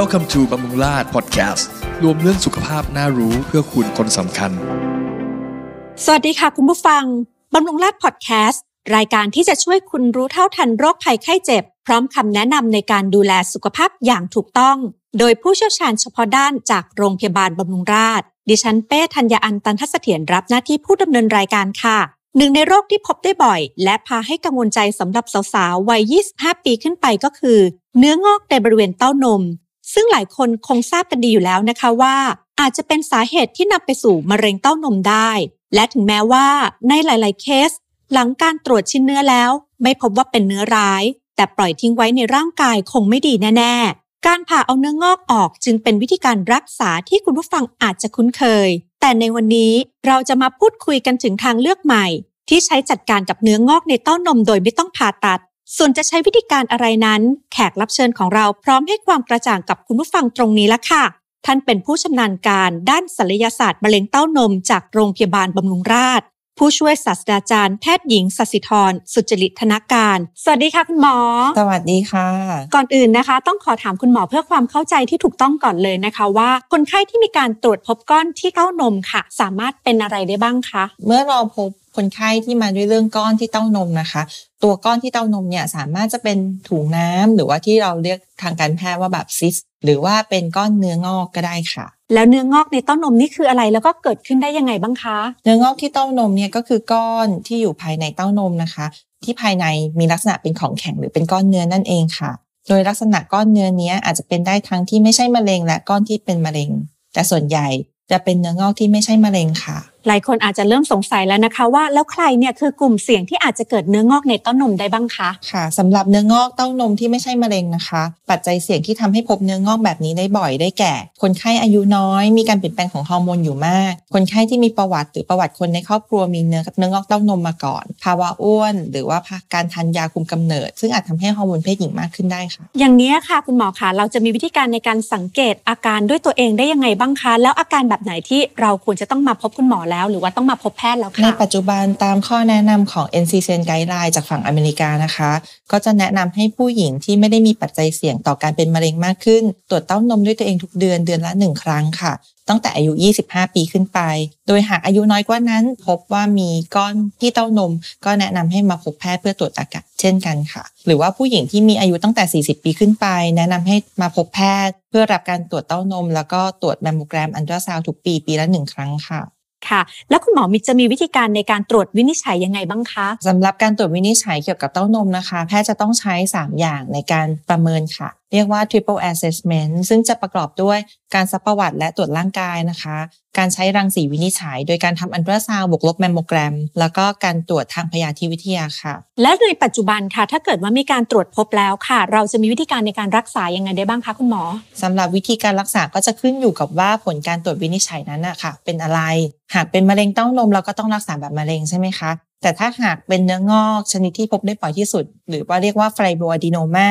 Welcome to บำรุงราษฎร์ Podcast รวมเรื่องสุขภาพน่ารู้เพื่อคุณคนสำคัญ สวัสดีค่ะคุณผู้ฟัง บำรุงราษฎร์พอดแคสต์รายการที่จะช่วยคุณรู้เท่าทันโรคภัยไข้เจ็บ พร้อมคำแนะนำในการดูแลสุขภาพอย่างถูกต้อง โดยผู้เชี่ยวชาญเฉพาะด้านจากโรงพยาบาลบำรุงราษฎร์ดิฉันเป้ธัญญาอันตันทัศเถียรรับหน้าที่ผู้ดำเนินรายการค่ะหนึ่งในโรคที่พบได้บ่อย และพาให้กังวลใจสำหรับสาวๆ วัย 25 ปีขึ้นไปก็คือ เนื้องอกในบริเวณเต้านม ซึ่งหลายคนคงทราบกันดีอยู่แล้วนะคะว่า อาจจะเป็นสาเหตุที่นำไปสู่มะเร็งเต้านมได้ และถึงแม้ว่าในหลาย ๆ เคส หลังการตรวจชิ้นเนื้อแล้ว ไม่พบว่าเป็นเนื้อร้าย แต่ปล่อยทิ้งไว้ในร่างกายคงไม่ดีแน่ ๆ การผ่าเอาเนื้องอกออกจึงเป็นวิธีการรักษาที่คุณผู้ฟังอาจจะคุ้นเคย แต่ในวันนี้เราจะมาพูดคุยกันถึงทางเลือกใหม่ ที่ใช้จัดการกับเนื้องอกในเต้านมโดยไม่ต้องผ่าตัด ส่วนจะใช้วิธีการอะไรนั้น แขกรับเชิญของเราพร้อมให้ความกระจ่างกับคุณผู้ฟังตรงนี้ละค่ะ ท่านเป็นผู้ชำนาญการด้านศัลยศาสตร์มะเร็งเต้านมจากโรงพยาบาลบำรุงราษฎร์ผู้ช่วยศาสตราจารย์แพทย์หญิงสศิธร สุจริตธนาการ สวัสดีค่ะคุณหมอ สวัสดีค่ะ ก่อนอื่นนะคะ ต้องขอถามคุณหมอเพื่อความเข้าใจที่ถูกต้องก่อนเลยนะคะ ว่าคนไข้ที่มีการตรวจพบก้อนที่เต้านมค่ะ สามารถเป็นอะไรได้บ้างคะ เมื่อเราพบ คนไข้ที่มาด้วยเรื่องก้อนที่เต้านมนะคะ ตัวก้อนที่เต้านมเนี่ยสามารถจะเป็นถุงน้ำหรือว่าที่เราเรียกทางการแพทย์ว่าแบบซิสหรือว่าเป็นก้อนเนื้องอกก็ได้ค่ะ แล้วเนื้องอกในเต้านมนี่คืออะไรแล้วก็เกิดขึ้นได้ยังไงบ้างคะ เนื้องอกที่เต้านมเนี่ยก็คือก้อนที่อยู่ภายในเต้านมนะคะ ที่ภายในมีลักษณะเป็นของแข็งหรือเป็นก้อนเนื้อนั่นเองค่ะ โดยลักษณะก้อนเนื้อเนี้ยอาจจะเป็นได้ทั้งที่ไม่ใช่มะเร็งและก้อนที่เป็นมะเร็ง แต่ส่วนใหญ่จะเป็นเนื้องอกที่ไม่ใช่มะเร็งค่ะ หลายคนอาจจะเริ่มสงสัยแล้วนะคะ ว่าแล้วใครเนี่ยคือกลุ่มเสี่ยงที่อาจจะเกิดเนื้องอกในเต้านมได้บ้างคะค่ะสำหรับเนื้องอกเต้านมที่ไม่ใช่มะเร็งนะคะ ปัจจัยเสี่ยงที่ทำให้พบเนื้องอกแบบนี้ได้บ่อยได้แก่ คนไข้อายุน้อย มีการเปลี่ยนแปลงของฮอร์โมนอยู่มาก คนไข้ที่มีประวัติหรือประวัติคนในครอบครัวมีเนื้อเนื้องอกเต้านมมาก่อน ภาวะอ้วน หรือว่าการทานยาคุมกำเนิด ซึ่งอาจทำให้ฮอร์โมนเพศหญิงมากขึ้นได้ค่ะ อย่างนี้ค่ะคุณหมอคะเราจะมีวิธีการในการสังเกตอาการด้วยตัวเองได้ยังไงบ้างคะแล้วอาการแบบไหนที่เราควรจะต้องมาพบคุณหมอแล้วหรือว่าต้องมาพบแพทย์แล้วในค่ะปัจจุบันตามข้อแนะนำของ NCCN Guideline จากฝั่งอเมริกานะคะ ก็จะแนะนำให้ผู้หญิงที่ไม่ได้มีปัจจัยเสี่ยงต่อการเป็นมะเร็งมากขึ้น ตรวจเต้านมด้วยตัวเองทุกเดือนเดือนละ1ครั้งค่ะตั้งแต่อายุ 25 ปีขึ้นไป โดยหากอายุน้อยกว่านั้น พบว่ามีก้อนที่เต้านม ก็แนะนำให้มาพบแพทย์เพื่อตรวจอากาศเช่นกันค่ะ หรือว่าผู้หญิงที่มีอายุตั้งแต่ 40 ปีขึ้นไป แนะนำให้มาพบแพทย์ เพื่อรับการตรวจเต้านม แล้วก็ตรวจแมมโมแกรมอันตราซาวทุกปีปีละหนึ่งครั้งค่ะ ค่ะ แล้วคุณหมอมีจะมีวิธีการในการตรวจวินิจฉัยยังไงบ้างคะสำหรับการตรวจวินิจฉัยเกี่ยวกับเต้านมนะคะ แพทย์จะต้องใช้ 3 อย่างในการประเมินค่ะเรียกว่า triple assessment ซึ่งจะประกอบด้วยการซักประวัติและตรวจร่างกายนะคะ การใช้รังสีวินิจฉัย โดยการทำอัลตราซาวด์บวกลบแมมโมแกรม แล้วก็การตรวจทางพยาธิวิทยาค่ะ และในปัจจุบันค่ะ ถ้าเกิดว่ามีการตรวจพบแล้วค่ะ เราจะมีวิธีการในการรักษายังไงได้บ้างคะคุณหมอสำหรับวิธีการรักษาก็จะขึ้นอยู่กับว่าผลการตรวจวินิจฉัยนั้นนะค่ะเป็นอะไร หากเป็นมะเร็งเต้านมเราก็ต้องรักษาแบบมะเร็งใช่ไหมคะแต่ถ้าหากเป็นเนื้องอกชนิดที่พบได้บ่อยที่สุด หรือว่าเรียกว่า fibroadenoma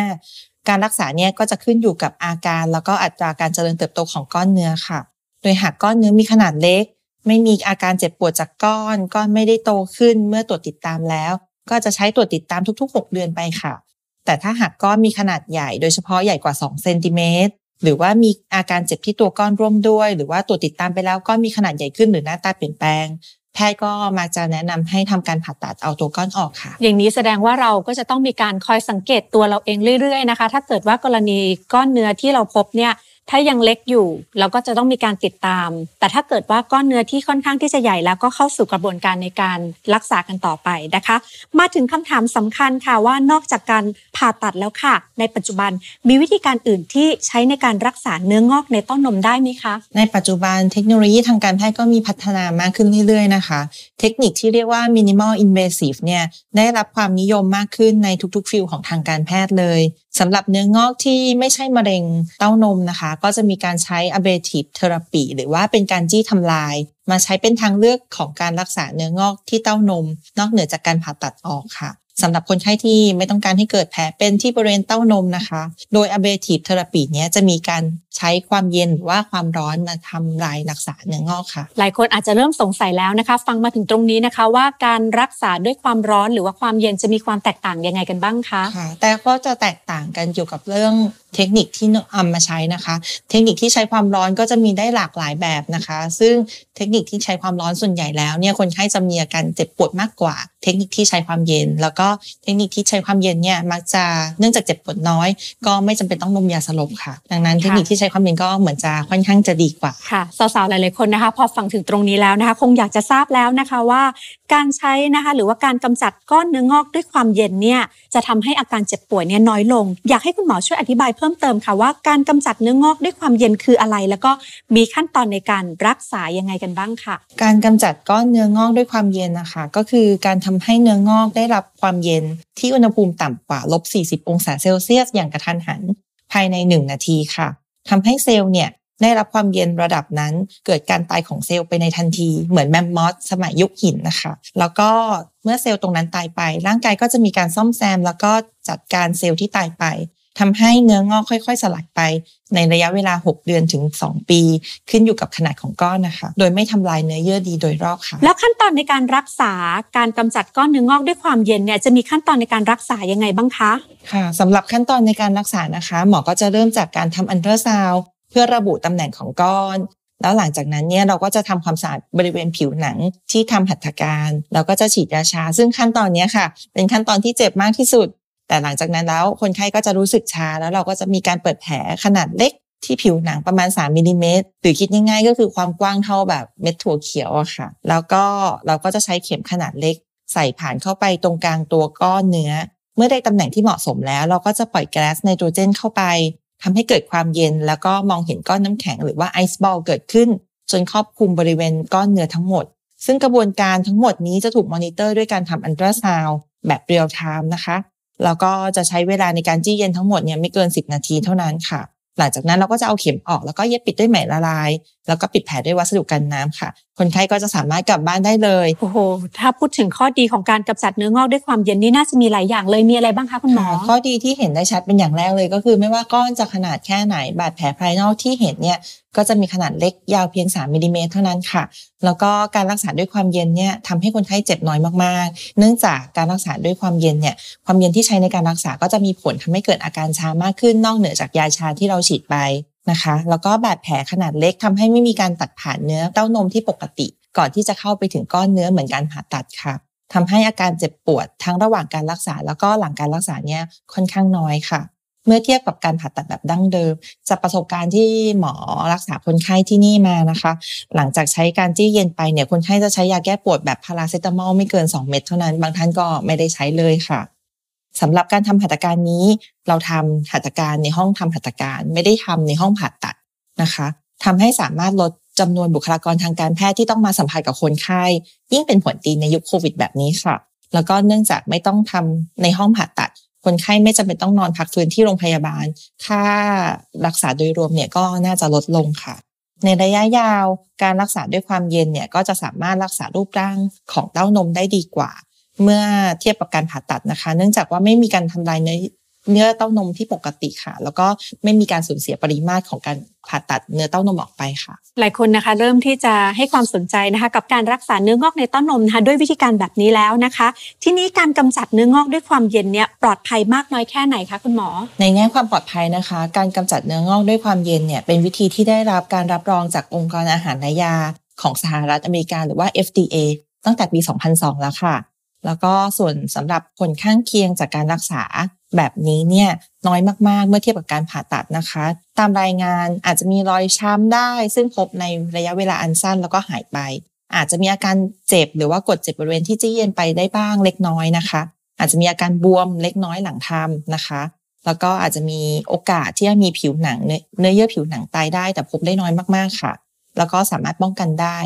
การรักษาเนี่ยก็จะขึ้นอยู่กับอาการ แล้วก็อัตราการเจริญเติบโตของก้อนเนื้อค่ะ โดยหากก้อนเนื้อมีขนาดเล็ก ไม่มีอาการเจ็บปวดจากก้อน ก้อนไม่ได้โตขึ้นเมื่อตรวจติดตามแล้ว ก็จะใช้ตรวจติดตามทุก ๆ 6 เดือนไปค่ะ แต่ถ้าหากก้อนมีขนาดใหญ่ โดยเฉพาะใหญ่กว่า2เซนติเมตรหรือว่ามีอาการเจ็บที่ตัวก้อนร่วมด้วย หรือว่าตรวจติดตามไปแล้วก้อนมีขนาดใหญ่ขึ้นหรือหน้าตาเปลี่ยนแปลง แพทย์ก็มักจะแนะนำให้ทำการผ่าตัดเอาตัวก้อนออกค่ะ อย่างนี้แสดงว่าเราก็จะต้องมีการคอยสังเกตตัวเราเองเรื่อยๆนะคะ ถ้าเกิดว่ากรณีก้อนเนื้อที่เราพบเนี่ยถ้ายังเล็กอยู่เราก็จะต้องมีการติดตาม แต่ถ้าเกิดว่าก้อนเนื้อที่ค่อนข้างที่จะใหญ่แล้วก็เข้าสู่กระบวนการในการรักษากันต่อไปนะคะ มาถึงคำถามสำคัญค่ะว่านอกจากการผ่าตัดแล้วค่ะ ในปัจจุบันมีวิธีการอื่นที่ใช้ในการรักษาเนื้องอกในเต้านมได้ไหมคะ ในปัจจุบันเทคโนโลยีทางการแพทย์ก็มีพัฒนามากขึ้นเรื่อยๆนะคะเทคนิคที่เรียกว่า minimal invasive เนี่ยได้รับความนิยมมากขึ้นในทุกๆ ฟิลของทางการแพทย์เลยสำหรับเนื้องอกที่ไม่ใช่มะเร็งเต้านมนะคะ ก็จะมีการใช้ ablative therapy หรือว่าเป็นการจี้ทำลาย มาใช้เป็นทางเลือกของการรักษาเนื้องอกที่เต้านม นอกเหนือจากการผ่าตัดออกค่ะสำหรับคนไข้ที่ไม่ต้องการให้เกิดแผลเป็นที่บริเวณเต้านมนะคะ โดย ablative therapy เนี้ยจะมีการ ใช้ความเย็นหรือว่าความร้อนมาทำลายรักษาเนื้องอกค่ะ หลายคนอาจจะเริ่มสงสัยแล้วนะคะ ฟังมาถึงตรงนี้นะคะ ว่าการรักษาด้วยความร้อนหรือว่าความเย็นจะมีความแตกต่างยังไงกันบ้างคะค่ะแต่ก็จะแตกต่างกันเกี่ยวกับเรื่องเทคนิคที่เอามาใช้นะคะ เทคนิคที่ใช้ความร้อนก็จะมีได้หลากหลายแบบนะคะ ซึ่งเทคนิคที่ใช้ความร้อนส่วนใหญ่แล้วเนี่ยคนไข้จะมีอาการเจ็บปวดมากกว่า เทคนิคที่ใช้ความเย็น แล้วก็เทคนิคที่ใช้ความเย็นเนี่ยมักจะเนื่องจากเจ็บปวดน้อย ก็ไม่จำเป็นต้องนมยาสลบค่ะ ดังนั้นเทคนิคที่ใช้ความเย็นก็เหมือนจะค่อนข้างจะดีกว่าค่ะสาวๆหลายๆคนนะคะ พอฟังถึงตรงนี้แล้วนะคะ คงอยากจะทราบแล้วนะคะว่า การใช้นะคะ หรือว่าการกำจัดก้อนเนื้องอกด้วยความเย็นเนี่ยจะทำให้อาการเจ็บป่วยเนี่ยน้อยลง อยากให้คุณหมอช่วยอธิบายเพิ่มเติมค่ะว่าการกำจัดเนื้องอกด้วยความเย็นคืออะไร แล้วก็มีขั้นตอนในการรักษายังไงกันบ้างค่ะ การกำจัดก้อนเนื้องอกด้วยความเย็นนะคะ ก็คือการทำให้เนื้องอกได้รับความเย็นที่อุณหภูมิต่ำกว่าลบ40 องศาเซลเซียสอย่างกระทันหันภายใน 1 นาทีค่ะ ทำให้เซลล์เนี่ยได้รับความเย็นระดับนั้น เกิดการตายของเซลล์ไปในทันที เหมือนแมมมอสสมัยยุคหินนะคะ แล้วก็เมื่อเซลล์ตรงนั้นตายไป ร่างกายก็จะมีการซ่อมแซม แล้วก็จัดการเซลล์ที่ตายไป ทำให้เนื้องอกค่อย ๆ สลายไป ในระยะเวลา 6 เดือนถึง 2 ปี ขึ้นอยู่กับขนาดของก้อนนะคะ โดยไม่ทำลายเนื้อเยื่อดีโดยรอบค่ะ แล้วขั้นตอนในการรักษาการกำจัดก้อนเนื้องอกด้วยความเย็นเนี่ยจะมีขั้นตอนในการรักษายังไงบ้างคะค่ะสำหรับขั้นตอนในการรักษานะคะหมอก็จะเริ่มจากการทำอันตราซาวด์เพื่อระบุตำแหน่งของก้อนแล้วหลังจากนั้นเนี่ยเราก็จะทำความสะอาดบริเวณผิวหนังที่ทำหัตถการ แล้วก็จะฉีดยาชา ซึ่งขั้นตอนเนี้ยค่ะ เป็นขั้นตอนที่เจ็บมากที่สุด แต่หลังจากนั้นแล้วคนไข้ก็จะรู้สึกชาแล้วเราก็จะมีการเปิดแผลขนาดเล็กที่ผิวหนังประมาณ 3มิลลิเมตรหรือคิดง่ายๆ ก็คือความกว้างเท่าแบบเม็ดถั่วเขียวอะค่ะ แล้วก็เราก็จะใช้เข็มขนาดเล็ก ใส่ผ่านเข้าไปตรงกลางตัวก้อนเนื้อ เมื่อได้ตำแหน่งที่เหมาะสมแล้ว เราก็จะปล่อยแก๊สไนโตรเจนเข้าไปทำให้เกิดความเย็น แล้วก็มองเห็นก้อนน้ำแข็งหรือว่าไอซ์บอลเกิดขึ้น จนครอบคลุมบริเวณก้อนเนื้อทั้งหมด ซึ่งกระบวนการทั้งหมดนี้จะถูกมอนิเตอร์ด้วยการทำอัลตราซาวด์แบบ real time นะคะ แล้วก็จะใช้เวลาในการจี้เย็นทั้งหมดเนี่ยไม่เกิน 10 นาทีเท่านั้นค่ะ หลังจากนั้นเราก็จะเอาเข็มออกแล้วก็เย็บปิดด้วยไหมละลาย แล้วก็ปิดแผลด้วยวัสดุกันน้ำค่ะ คนไข้ก็จะสามารถกลับบ้านได้เลยโอ้โหถ้าพูดถึงข้อดีของการกำจัดเนื้องอกด้วยความเย็นนี่น่าจะมีหลายอย่างเลยมีอะไรบ้างคะคุณหมอข้อดีที่เห็นได้ชัดเป็นอย่างแรกเลย ก็คือไม่ว่าก้อนจะขนาดแค่ไหนบาดแผลภายนอกที่เห็นเนี่ยก็จะมีขนาดเล็กยาวเพียง 3มิลลิเมตรเท่านั้นค่ะ แล้วก็การรักษาด้วยความเย็นเนี่ยทำให้คนไข้เจ็บน้อยมากๆ เนื่องจากการรักษาด้วยความเย็นเนี่ยความเย็นที่ใช้ในการรักษาก็จะมีผลทำให้เกิดอาการชามากขึ้นนอกเหนือจากยาชาที่เราฉีดไป นะคะ แล้วก็บาดแผลขนาดเล็กทำให้ไม่มีการตัดผ่านเนื้อเต้านมที่ปกติ ก่อนที่จะเข้าไปถึงก้อนเนื้อเหมือนการผ่าตัดค่ะทำให้อาการเจ็บปวดทั้งระหว่างการรักษา แล้วก็หลังการรักษาเนี่ยค่อนข้างน้อยค่ะ เมื่อเทียบกับการผ่าตัดแบบดั้งเดิม จากประสบการณ์ที่หมอรักษาคนไข้ที่นี่มานะคะ หลังจากใช้การจี้เย็นไปเนี่ยคนไข้จะใช้ยาแก้ปวดแบบพาราเซตามอลไม่เกิน 2 เม็ดเท่านั้น บางท่านก็ไม่ได้ใช้เลยค่ะ สำหรับการทำหัตถการนี้ เราทำหัตถการในห้องทำหัตถการไม่ได้ทำในห้องผ่าตัดนะคะทำให้สามารถลดจำนวนบุคลากรทางการแพทย์ที่ต้องมาสัมผัสกับคนไข้ ยิ่งเป็นผลดีในยุคโควิดแบบนี้ค่ะ แล้วก็เนื่องจากไม่ต้องทำในห้องผ่าตัด คนไข้ไม่จำเป็นต้องนอนพักฟื้นที่โรงพยาบาล ค่ารักษาโดยรวมเนี่ยก็น่าจะลดลงค่ะ ในระยะยาวการรักษาด้วยความเย็นเนี่ยก็จะสามารถรักษารูปร่างของเต้านมได้ดีกว่า เมื่อเทียบกับการผ่าตัดนะคะ เนื่องจากว่าไม่มีการทำลายเนื้อเนื้อเต้านมที่ปกติค่ะ แล้วก็ไม่มีการสูญเสียปริมาตรของการผ่าตัดเนื้อเต้านมออกไปค่ะ หลายคนนะคะ เริ่มที่จะให้ความสนใจนะคะ กับการรักษาเนื้องอกในเต้านมนะคะด้วยวิธีการแบบนี้แล้วนะคะ ที่นี้การกำจัดเนื้องอกด้วยความเย็นเนี่ยปลอดภัยมากน้อยแค่ไหนคะคุณหมอ ในแง่ความปลอดภัยนะคะ การกำจัดเนื้องอกด้วยความเย็นเนี่ยเป็นวิธีที่ได้รับการรับรองจากองค์การอาหารและยาของสหรัฐอเมริกาหรือว่า FDA ตั้งแต่ปี 2002 แล้วค่ะ แล้วก็ส่วนสำหรับผลข้างเคียงจากการรักษาแบบนี้เนี่ยน้อยมากๆ เมื่อเทียบกับการผ่าตัดนะคะ ตามรายงานอาจจะมีรอยช้ำได้ ซึ่งพบในระยะเวลาอันสั้นแล้วก็หายไป อาจจะมีอาการเจ็บหรือว่ากดเจ็บบริเวณที่จี้เย็นไปได้บ้างเล็กน้อยนะคะ อาจจะมีอาการบวมเล็กน้อยหลังทำนะคะ แล้วก็อาจจะมีโอกาสที่จะมีผิวหนังเนื้อเยื่อผิวหนังตายได้ แต่พบได้น้อยมากๆค่ะ แล้วก็สามารถป้องกันได้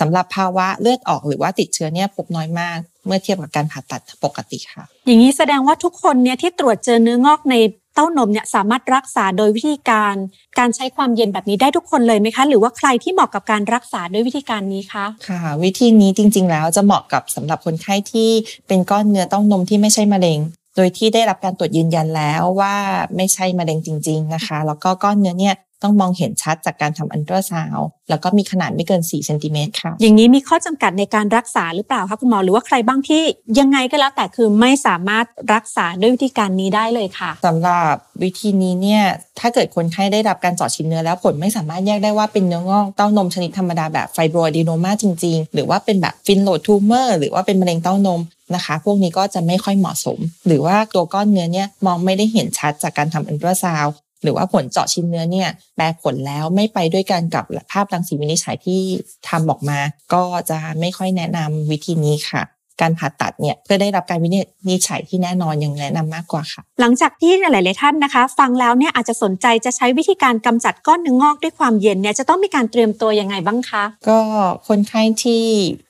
สำหรับภาวะเลือดออกหรือว่าติดเชื้อเนี่ยพบน้อยมากเมื่อเทียบกับการผ่าตัดปกติค่ะ อย่างนี้แสดงว่าทุกคนเนี่ยที่ตรวจเจอเนื้องอกในเต้านมเนี่ยสามารถรักษาโดยวิธีการ การใช้ความเย็นแบบนี้ได้ทุกคนเลยไหมคะ หรือว่าใครที่เหมาะกับการรักษาด้วยวิธีการนี้คะค่ะ วิธีนี้จริง ๆ แล้วจะเหมาะกับสำหรับคนไข้ที่เป็นก้อนเนื้อเต้านมที่ไม่ใช่มะเร็ง โดยที่ได้รับการตรวจยืนยันแล้วว่าไม่ใช่มะเร็งจริง ๆ นะคะ แล้วก็ก้อนเนื้อเนี่ย ต้องมองเห็นชัดจากการทำอันตราซาวแล้วก็มีขนาดไม่เกิน4เซนติเมตรค่ะ อย่างนี้มีข้อจำกัดในการรักษาหรือเปล่าคะคุณหมอหรือว่าใครบ้างที่ยังไงก็แล้วแต่คือไม่สามารถรักษาด้วยวิธีการนี้ได้เลยค่ะสำหรับวิธีนี้เนี่ยถ้าเกิดคนไข้ได้รับการเจาะชิ้นเนื้อแล้วผลไม่สามารถแยกได้ว่าเป็นเนื้องอกเต้านมชนิดธรรมดาแบบ fibroadenoma จริง ๆ หรือว่าเป็นแบบ phyllodes tumor หรือว่าเป็นมะเร็งเต้านมนะคะ พวกนี้ก็จะไม่ค่อยเหมาะสม หรือว่าตัวก้อนเนื้อเนี่ยมองไม่ได้เห็นชัดจากการทำอัลตราซาวด์ หรือว่าผลเจาะชิ้นเนื้อเนี่ยแปลผลแล้วไม่ไปด้วยกันกับภาพรังสีวินิจฉัยที่ทำออกมา ก็จะไม่ค่อยแนะนำวิธีนี้ค่ะการผ่าตัดเนี่ยเพื่อได้รับการวินิจฉัยที่แน่นอนยังแนะนำมากกว่าค่ะ หลังจากที่หลาย ๆ ท่านนะคะ ฟังแล้วเนี่ยอาจจะสนใจจะใช้วิธีการกำจัดก้อนเนื้องอกด้วยความเย็นเนี่ยจะต้องมีการเตรียมตัวยังไงบ้างคะ ก็คนไข้ที่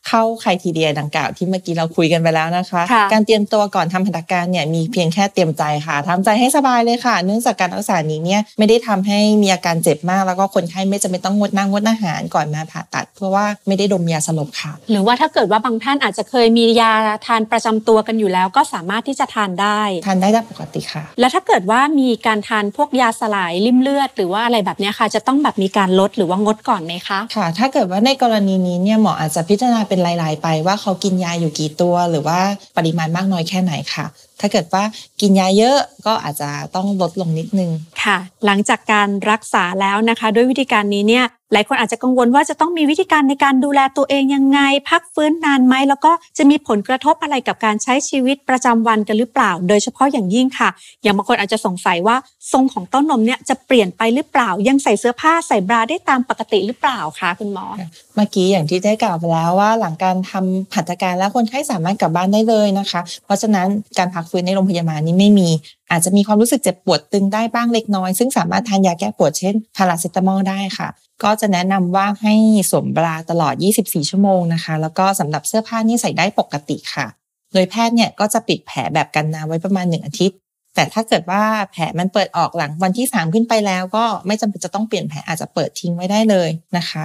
เข้าไครทีเดียดังกล่าวที่เมื่อกี้เราคุยกันไปแล้วนะคะค่ะการเตรียมตัวก่อนทำหัตถการเนี่ยมีเพียงแค่เตรียมใจค่ะทำใจให้สบายเลยค่ะ เนื่องจากการรักษานี้เนี่ยไม่ได้ทำให้มีอาการเจ็บมาก แล้วก็คนไข้ไม่จำเป็นต้องงดน้ำงดอาหารก่อนมาผ่าตัด เพราะว่าไม่ได้ดมยาสลบค่ะ หรือว่าถ้าเกิดว่าบางท่านอาจจะเคยมียาทานประจำตัวกันอยู่แล้ว ก็สามารถที่จะทานได้ทานได้ตามปกติค่ะ แล้วถ้าเกิดว่ามีการทานพวกยาสลายริ่มเลือด หรือว่าอะไรแบบเนี้ยค่ะ จะต้องแบบมีการลดหรือว่างดก่อนไหมคะค่ะ ถ้าเกิดว่าในกรณีนี้เนี่ยหมออาจจะพิจารณาเป็นราย ๆ ไปว่าเขากินยาอยู่กี่ตัว หรือว่าปริมาณมากน้อยแค่ไหนค่ะถ้าเกิดว่ากินยาเยอะก็อาจจะต้องลดลงนิดนึงค่ะ หลังจากการรักษาแล้วนะคะ ด้วยวิธีการนี้เนี่ยหลายคนอาจจะกังวลว่าจะต้องมีวิธีการในการดูแลตัวเองยังไง พักฟื้นนานไหมแล้วก็จะมีผลกระทบอะไรกับการใช้ชีวิตประจำวันกันหรือเปล่า โดยเฉพาะอย่างยิ่งค่ะ อย่างบางคนอาจจะสงสัยว่าทรงของเต้านมเนี่ยจะเปลี่ยนไปหรือเปล่า ยังใส่เสื้อผ้าใส่บราได้ตามปกติหรือเปล่าคะคุณหมอ เมื่อกี้อย่างที่ได้กล่าวไปแล้วว่า หลังการทำหัตถการแล้วคนไข้สามารถกลับบ้านได้เลยนะคะ เพราะฉะนั้นการพักฟื้นในโรงพยาบาลนี้ไม่มี อาจจะมีความรู้สึกเจ็บปวดตึงได้บ้างเล็กน้อย ซึ่งสามารถทานยาแก้ปวดเช่นพาราเซตามอลได้ค่ะ ก็จะแนะนำว่าให้สวมบราตลอด 24 ชั่วโมงนะคะ แล้วก็สำหรับเสื้อผ้านี่ใส่ได้ปกติค่ะ โดยแพทย์เนี่ยก็จะปิดแผลแบบกันน้ำไว้ประมาณ 1 อาทิตย์ แต่ถ้าเกิดว่าแผลมันเปิดออกหลังวันที่ 3 ขึ้นไปแล้ว ก็ไม่จำเป็นจะต้องเปลี่ยนแผลอาจจะเปิดทิ้งไว้ได้เลยนะคะ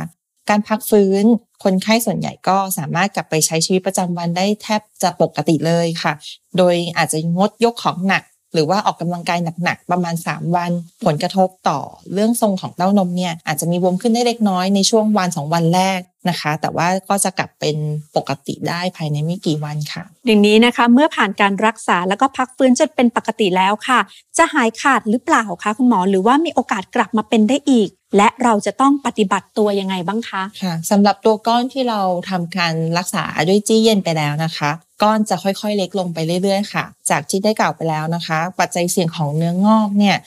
การพักฟื้นคนไข้ส่วนใหญ่ก็สามารถกลับไปใช้ชีวิตประจำวันได้แทบจะปกติเลยค่ะ โดยอาจจะงดยกของหนัก หรือว่าออกกำลังกายหนักๆประมาณ 3 วัน ผลกระทบต่อเรื่องทรงของเต้านมเนี่ยอาจจะมีบวมขึ้นได้เล็กน้อยในช่วงวัน 2 วันแรกนะคะ แต่ว่าก็จะกลับเป็นปกติได้ภายในไม่กี่วันค่ะ อย่างนี้นะคะเมื่อผ่านการรักษาแล้วก็พักฟื้นจนเป็นปกติแล้วค่ะ จะหายขาดหรือเปล่าคะคุณหมอหรือว่ามีโอกาสกลับมาเป็นได้อีก และเราจะต้องปฏิบัติตัวยังไงบ้างคะค่ะสำหรับตัวก้อนที่เราทำการรักษาด้วยจี้เย็นไปแล้วนะคะ ก้อนจะค่อยๆเล็กลงไปเรื่อยๆค่ะ จากที่ได้กล่าวไปแล้วนะคะ ปัจจัยเสี่ยงของเนื้องอกเนี่ย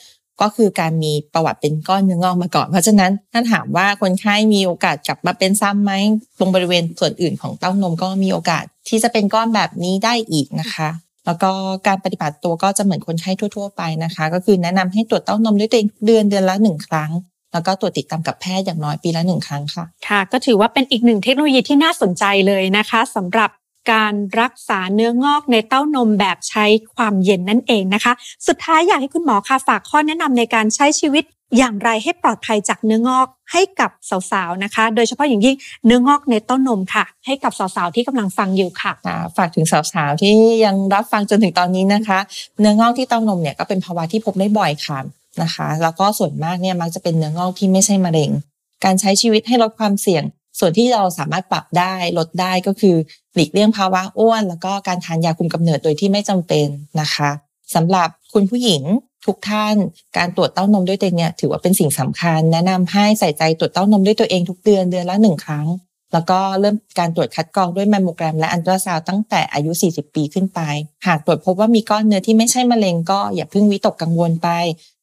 ก็คือการมีประวัติเป็นก้อนเนื้องอกมาก่อน เพราะฉะนั้นถ้าถามว่าคนไข้มีโอกาสกลับมาเป็นซ้ำไหมตรงบริเวณส่วนอื่นของเต้านมก็มีโอกาสที่จะเป็นก้อนแบบนี้ได้อีกนะคะแล้วก็การปฏิบัติตัวก็จะเหมือนคนไข้ทั่ว ๆ ไปนะคะ ก็คือแนะนำให้ตรวจเต้านมด้วยตัวเองเดือนเดือนละหนึ่งครั้ง แล้วก็ตรวจติดตามกับแพทย์อย่างน้อยปีละหนึ่งครั้งค่ะ ค่ะ ก็ถือว่าเป็นอีกหนึ่งเทคโนโลยีที่น่าสนใจเลยนะคะสำหรับการรักษาเนื้องอกในเต้านมแบบใช้ความเย็นนั่นเองนะคะ สุดท้ายอยากให้คุณหมอค่ะฝากข้อแนะนำในการใช้ชีวิตอย่างไรให้ปลอดภัยจากเนื้องอกให้กับสาวๆนะคะ โดยเฉพาะอย่างยิ่งเนื้องอกในเต้านมค่ะ ให้กับสาวๆที่กำลังฟังอยู่ค่ะค่ะฝากถึงสาวๆที่ยังรับฟังจนถึงตอนนี้นะคะ เนื้องอกที่เต้านมเนี่ยก็เป็นภาวะที่พบได้บ่อยค่ะ นะคะ แล้วก็ส่วนมากเนี่ยมักจะเป็นเนื้องอกที่ไม่ใช่มะเร็ง การใช้ชีวิตให้ลดความเสี่ยง ส่วนที่เราสามารถปรับได้ลดได้ก็คือหลีกเลี่ยงภาวะอ้วน แล้วก็การทานยาคุมกำเนิดโดยที่ไม่จำเป็นนะคะสำหรับคุณผู้หญิงทุกท่านการตรวจเต้านมด้วยตัวเองเนี่ยถือว่าเป็นสิ่งสำคัญ แนะนำให้ใส่ใจตรวจเต้านมด้วยตัวเองทุกเดือนเดือนละหนึ่งครั้ง แล้วก็เริ่มการตรวจคัดกรองด้วยแมมโมแกรมและอันตราซาวตั้งแต่อายุ 40 ปีขึ้นไป หากตรวจพบว่ามีก้อนเนื้อที่ไม่ใช่มะเร็งก็อย่าเพิ่งวิตกกังวลไป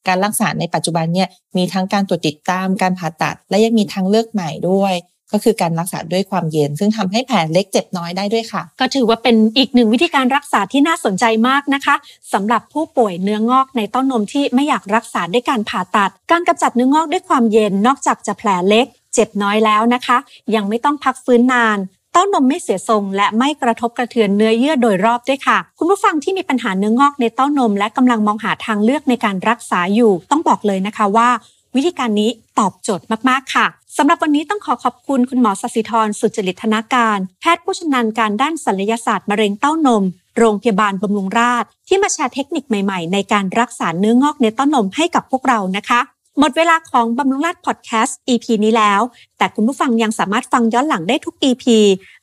การรักษาในปัจจุบันเนี่ยมีทั้งการตรวจติดตามการผ่าตัด และยังมีทางเลือกใหม่ด้วย ก็คือการรักษาด้วยความเย็น ซึ่งทำให้แผลเล็กเจ็บน้อยได้ด้วยค่ะ ก็ถือว่าเป็นอีกหนึ่งวิธีการรักษาที่น่าสนใจมากนะคะสำหรับผู้ป่วยเนื้องอกในเต้านมที่ไม่อยากรักษาด้วยการผ่าตัด การกำจัดเนื้องอกด้วยความเย็นนอกจากจะแผลเล็ก เจ็บน้อยแล้วนะคะ ยังไม่ต้องพักฟื้นนานเต้านมไม่เสียทรงและไม่กระทบกระเทือนเนื้อเยื่อโดยรอบด้วยค่ะ คุณผู้ฟังที่มีปัญหาเนื้องอกในเต้านม และกำลังมองหาทางเลือกในการรักษาอยู่ ต้องบอกเลยนะคะว่า วิธีการนี้ตอบโจทย์มากๆค่ะสำหรับวันนี้ต้องขอขอบคุณคุณหมอสศิธรสุจริตธนาการ แพทย์ผู้ชำนาญการด้านศัลยศาสตร์มะเร็งเต้านม โรงพยาบาลบำรุงราษฎร์ที่มาแชร์เทคนิคใหม่ๆ ในการรักษาเนื้องอกในเต้านมให้กับพวกเรานะคะ หมดเวลาของบำรุงราชพอดแคสต์ EP นี้แล้ว แต่คุณผู้ฟังยังสามารถฟังย้อนหลังได้ทุก EP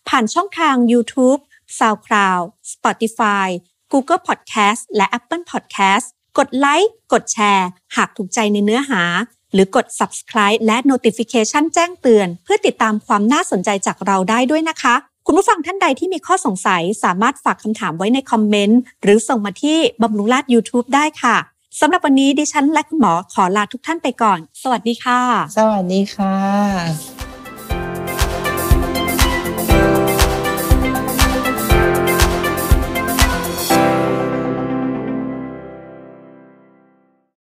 ผ่านช่องทาง YouTube, SoundCloud, Spotify, Google Podcast และ Apple Podcast กดไลค์กดแชร์ หากถูกใจในเนื้อหา หรือกด subscribe และ notification แจ้งเตือน เพื่อติดตามความน่าสนใจจากเราได้ด้วยนะคะ คุณผู้ฟังท่านใดที่มีข้อสงสัยสามารถฝากคำถามไว้ในคอมเมนต์หรือส่งมาที่บำรุงราช YouTube ได้ค่ะ สำหรับวันนี้ดิฉันและคุณหมอขอลาทุกท่านไปก่อน สวัสดีค่ะ สวัสดีค่ะ